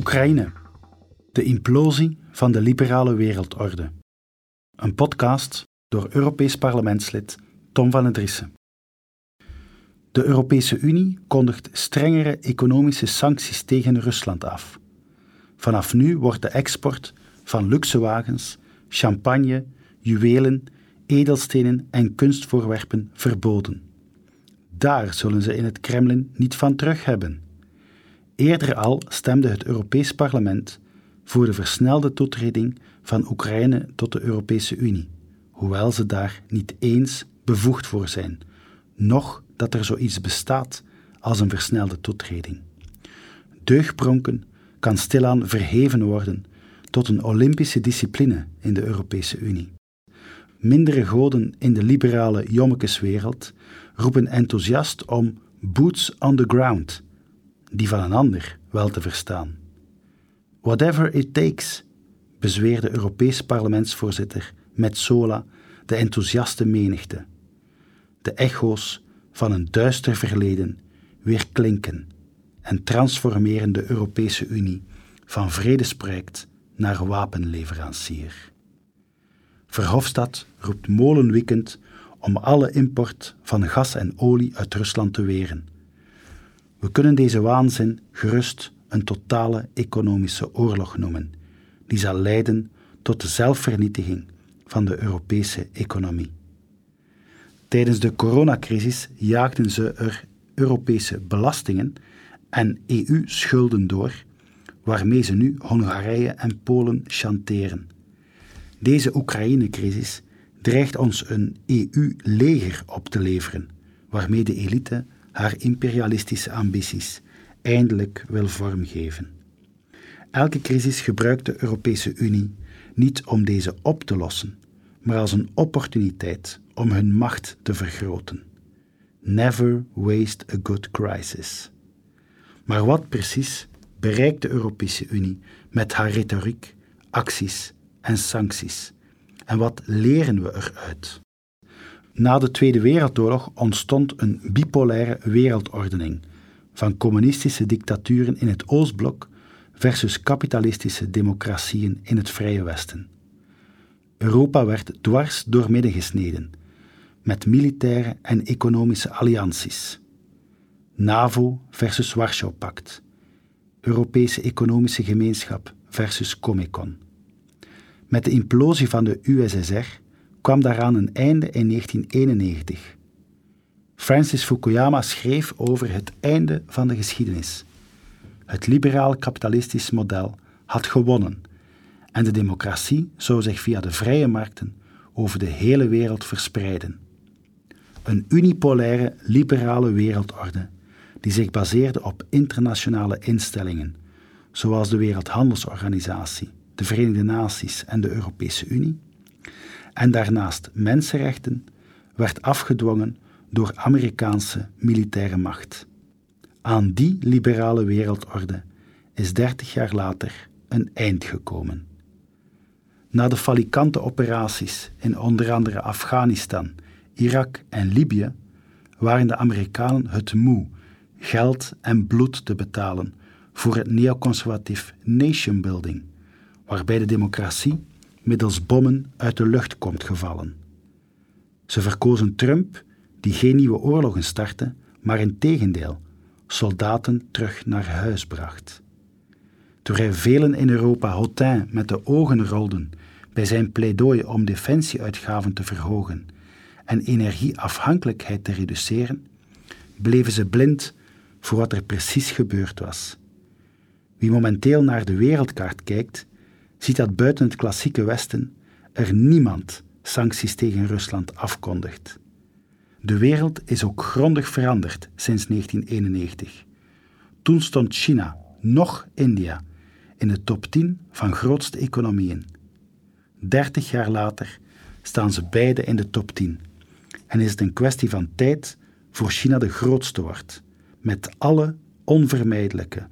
Oekraïne. De implosie van de liberale wereldorde. Een podcast door Europees parlementslid Tom van den Driessen. De Europese Unie kondigt strengere economische sancties tegen Rusland af. Vanaf nu wordt de export van luxe wagens, champagne, juwelen, edelstenen en kunstvoorwerpen verboden. Daar zullen ze in het Kremlin niet van terug hebben. Eerder al stemde het Europees Parlement voor de versnelde toetreding van Oekraïne tot de Europese Unie, hoewel ze daar niet eens bevoegd voor zijn, noch dat er zoiets bestaat als een versnelde toetreding. Deugpronken kan stilaan verheven worden tot een Olympische discipline in de Europese Unie. Mindere goden in de liberale jommekeswereld roepen enthousiast om boots on the ground, die van een ander wel te verstaan. Whatever it takes, bezweerde Europees parlementsvoorzitter Metsola de enthousiaste menigte. De echo's van een duister verleden weer klinken en transformeren de Europese Unie van vredesproject naar wapenleverancier. Verhofstadt roept molenwiekend om alle import van gas en olie uit Rusland te weren. We kunnen deze waanzin gerust een totale economische oorlog noemen, die zal leiden tot de zelfvernietiging van de Europese economie. Tijdens de coronacrisis jaagden ze er Europese belastingen en EU-schulden door, waarmee ze nu Hongarije en Polen chanteren. Deze Oekraïne-crisis dreigt ons een EU-leger op te leveren, waarmee de elite haar imperialistische ambities eindelijk wil vormgeven. Elke crisis gebruikt de Europese Unie niet om deze op te lossen, maar als een opportuniteit om hun macht te vergroten. Never waste a good crisis. Maar wat precies bereikt de Europese Unie met haar retoriek, acties en sancties? En wat leren we eruit? Na de Tweede Wereldoorlog ontstond een bipolaire wereldordening van communistische dictaturen in het Oostblok versus kapitalistische democratieën in het Vrije Westen. Europa werd dwars door midden gesneden, met militaire en economische allianties. NAVO versus Warschau-pact, Europese Economische Gemeenschap versus Comecon. Met de implosie van de USSR kwam daaraan een einde in 1991. Francis Fukuyama schreef over het einde van de geschiedenis. Het liberaal kapitalistisch model had gewonnen en de democratie zou zich via de vrije markten over de hele wereld verspreiden. Een unipolaire liberale wereldorde die zich baseerde op internationale instellingen, zoals de Wereldhandelsorganisatie, de Verenigde Naties en de Europese Unie, en daarnaast mensenrechten, werd afgedwongen door Amerikaanse militaire macht. Aan die liberale wereldorde is dertig jaar later een eind gekomen. Na de falikante operaties in onder andere Afghanistan, Irak en Libië waren de Amerikanen het moe geld en bloed te betalen voor het neoconservatief nation building, waarbij de democratie middels bommen uit de lucht komt gevallen. Ze verkozen Trump, die geen nieuwe oorlogen startte, maar in tegendeel soldaten terug naar huis bracht. Toen hij velen in Europa Hotin met de ogen rolden bij zijn pleidooi om defensieuitgaven te verhogen en energieafhankelijkheid te reduceren, bleven ze blind voor wat er precies gebeurd was. Wie momenteel naar de wereldkaart kijkt, ziet dat buiten het klassieke Westen er niemand sancties tegen Rusland afkondigt. De wereld is ook grondig veranderd sinds 1991. Toen stond China, nog India, in de top 10 van grootste economieën. Dertig jaar later staan ze beide in de top 10 en is het een kwestie van tijd voor China de grootste wordt, met alle onvermijdelijke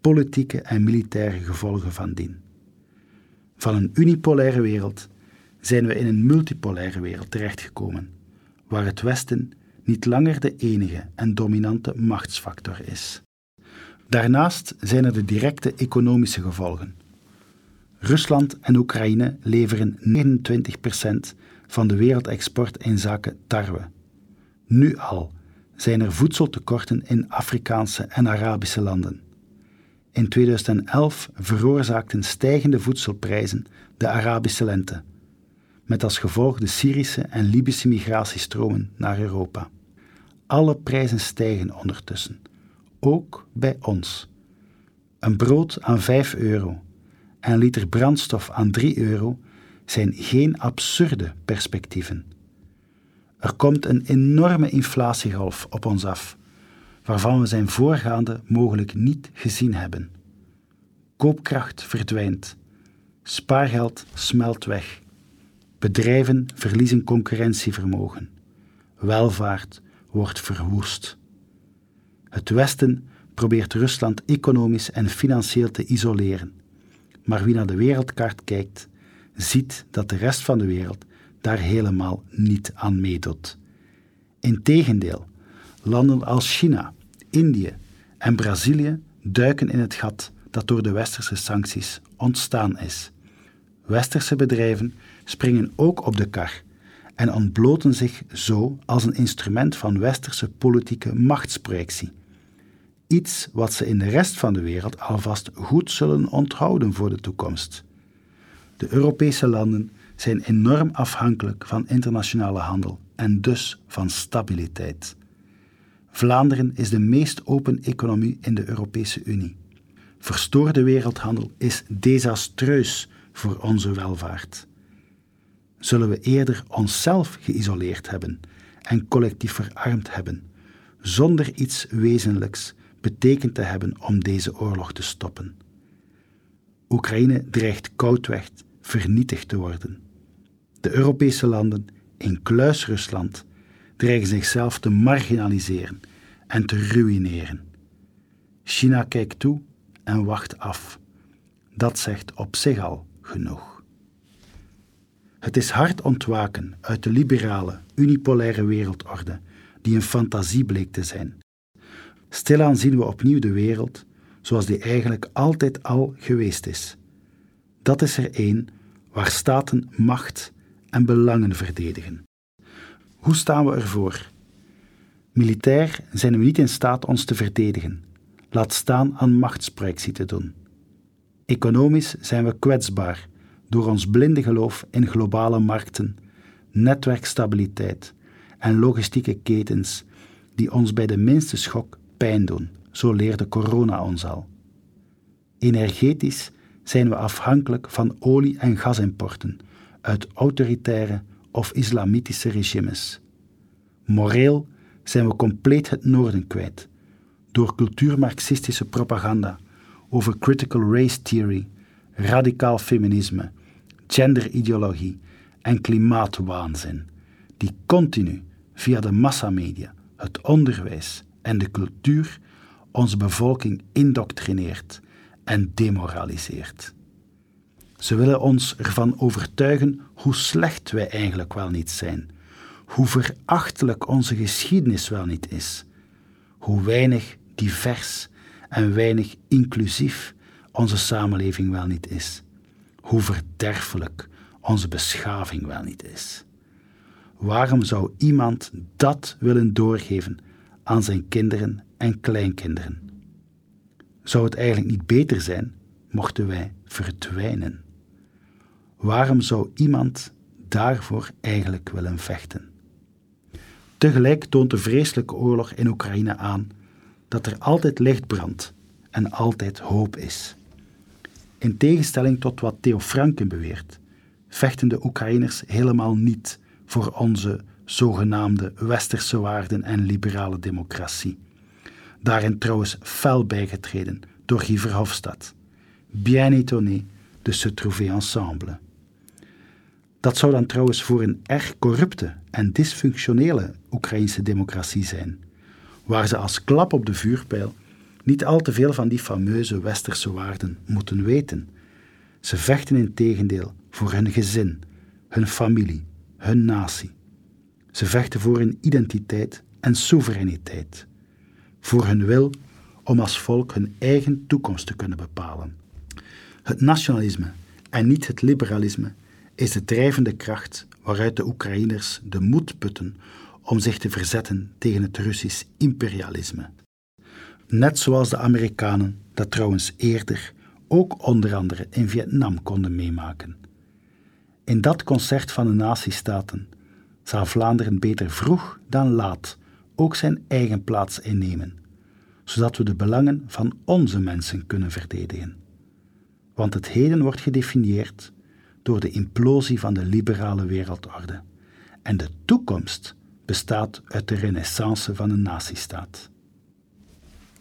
politieke en militaire gevolgen van dien. Van een unipolaire wereld zijn we in een multipolaire wereld terechtgekomen, waar het Westen niet langer de enige en dominante machtsfactor is. Daarnaast zijn er de directe economische gevolgen. Rusland en Oekraïne leveren 29% van de wereldexport in zaken tarwe. Nu al zijn er voedseltekorten in Afrikaanse en Arabische landen. In 2011 veroorzaakten stijgende voedselprijzen de Arabische lente, met als gevolg de Syrische en Libische migratiestromen naar Europa. Alle prijzen stijgen ondertussen, ook bij ons. Een brood aan 5 euro en een liter brandstof aan 3 euro zijn geen absurde perspectieven. Er komt een enorme inflatiegolf op ons af, waarvan we zijn voorgaande mogelijk niet gezien hebben. Koopkracht verdwijnt, spaargeld smelt weg, bedrijven verliezen concurrentievermogen, welvaart wordt verwoest. Het Westen probeert Rusland economisch en financieel te isoleren, maar wie naar de wereldkaart kijkt, ziet dat de rest van de wereld daar helemaal niet aan meedoet. Integendeel, landen als China, Indië en Brazilië duiken in het gat dat door de westerse sancties ontstaan is. Westerse bedrijven springen ook op de kar en ontbloten zich zo als een instrument van westerse politieke machtsprojectie. Iets wat ze in de rest van de wereld alvast goed zullen onthouden voor de toekomst. De Europese landen zijn enorm afhankelijk van internationale handel en dus van stabiliteit. Vlaanderen is de meest open economie in de Europese Unie. Verstoorde wereldhandel is desastreus voor onze welvaart. Zullen we eerder onszelf geïsoleerd hebben en collectief verarmd hebben, zonder iets wezenlijks betekend te hebben om deze oorlog te stoppen? Oekraïne dreigt koudweg vernietigd te worden. De Europese landen, incluis Rusland, dreigen zichzelf te marginaliseren en te ruïneren. China kijkt toe en wacht af. Dat zegt op zich al genoeg. Het is hard ontwaken uit de liberale, unipolaire wereldorde, die een fantasie bleek te zijn. Stilaan zien we opnieuw de wereld zoals die eigenlijk altijd al geweest is. Dat is er één waar staten macht en belangen verdedigen. Hoe staan we ervoor? Militair zijn we niet in staat ons te verdedigen, laat staan aan machtsprojectie te doen. Economisch zijn we kwetsbaar door ons blinde geloof in globale markten, netwerkstabiliteit en logistieke ketens die ons bij de minste schok pijn doen, zo leerde corona ons al. Energetisch zijn we afhankelijk van olie- en gasimporten uit autoritaire of islamitische regimes. Moreel zijn we compleet het noorden kwijt door cultuurmarxistische propaganda over critical race theory, radicaal feminisme, genderideologie en klimaatwaanzin, die continu via de massamedia, het onderwijs en de cultuur onze bevolking indoctrineert en demoraliseert. Ze willen ons ervan overtuigen hoe slecht wij eigenlijk wel niet zijn, hoe verachtelijk onze geschiedenis wel niet is, hoe weinig divers en weinig inclusief onze samenleving wel niet is, hoe verderfelijk onze beschaving wel niet is. Waarom zou iemand dat willen doorgeven aan zijn kinderen en kleinkinderen? Zou het eigenlijk niet beter zijn mochten wij verdwijnen? Waarom zou iemand daarvoor eigenlijk willen vechten? Tegelijk toont de vreselijke oorlog in Oekraïne aan dat er altijd licht brandt en altijd hoop is. In tegenstelling tot wat Theo Franken beweert, vechten de Oekraïners helemaal niet voor onze zogenaamde westerse waarden en liberale democratie. Daarin trouwens fel bijgetreden door Guy Verhofstadt. Bien étonné de se trouver ensemble. Dat zou dan trouwens voor een erg corrupte en dysfunctionele Oekraïnse democratie zijn, waar ze als klap op de vuurpijl niet al te veel van die fameuze westerse waarden moeten weten. Ze vechten in tegendeel voor hun gezin, hun familie, hun natie. Ze vechten voor hun identiteit en soevereiniteit, voor hun wil om als volk hun eigen toekomst te kunnen bepalen. Het nationalisme en niet het liberalisme is de drijvende kracht waaruit de Oekraïners de moed putten om zich te verzetten tegen het Russisch imperialisme. Net zoals de Amerikanen dat trouwens eerder ook onder andere in Vietnam konden meemaken. In dat concert van de natiestaten zal Vlaanderen beter vroeg dan laat ook zijn eigen plaats innemen, zodat we de belangen van onze mensen kunnen verdedigen. Want het heden wordt gedefinieerd door de implosie van de liberale wereldorde en de toekomst bestaat uit de renaissance van een natiestaat.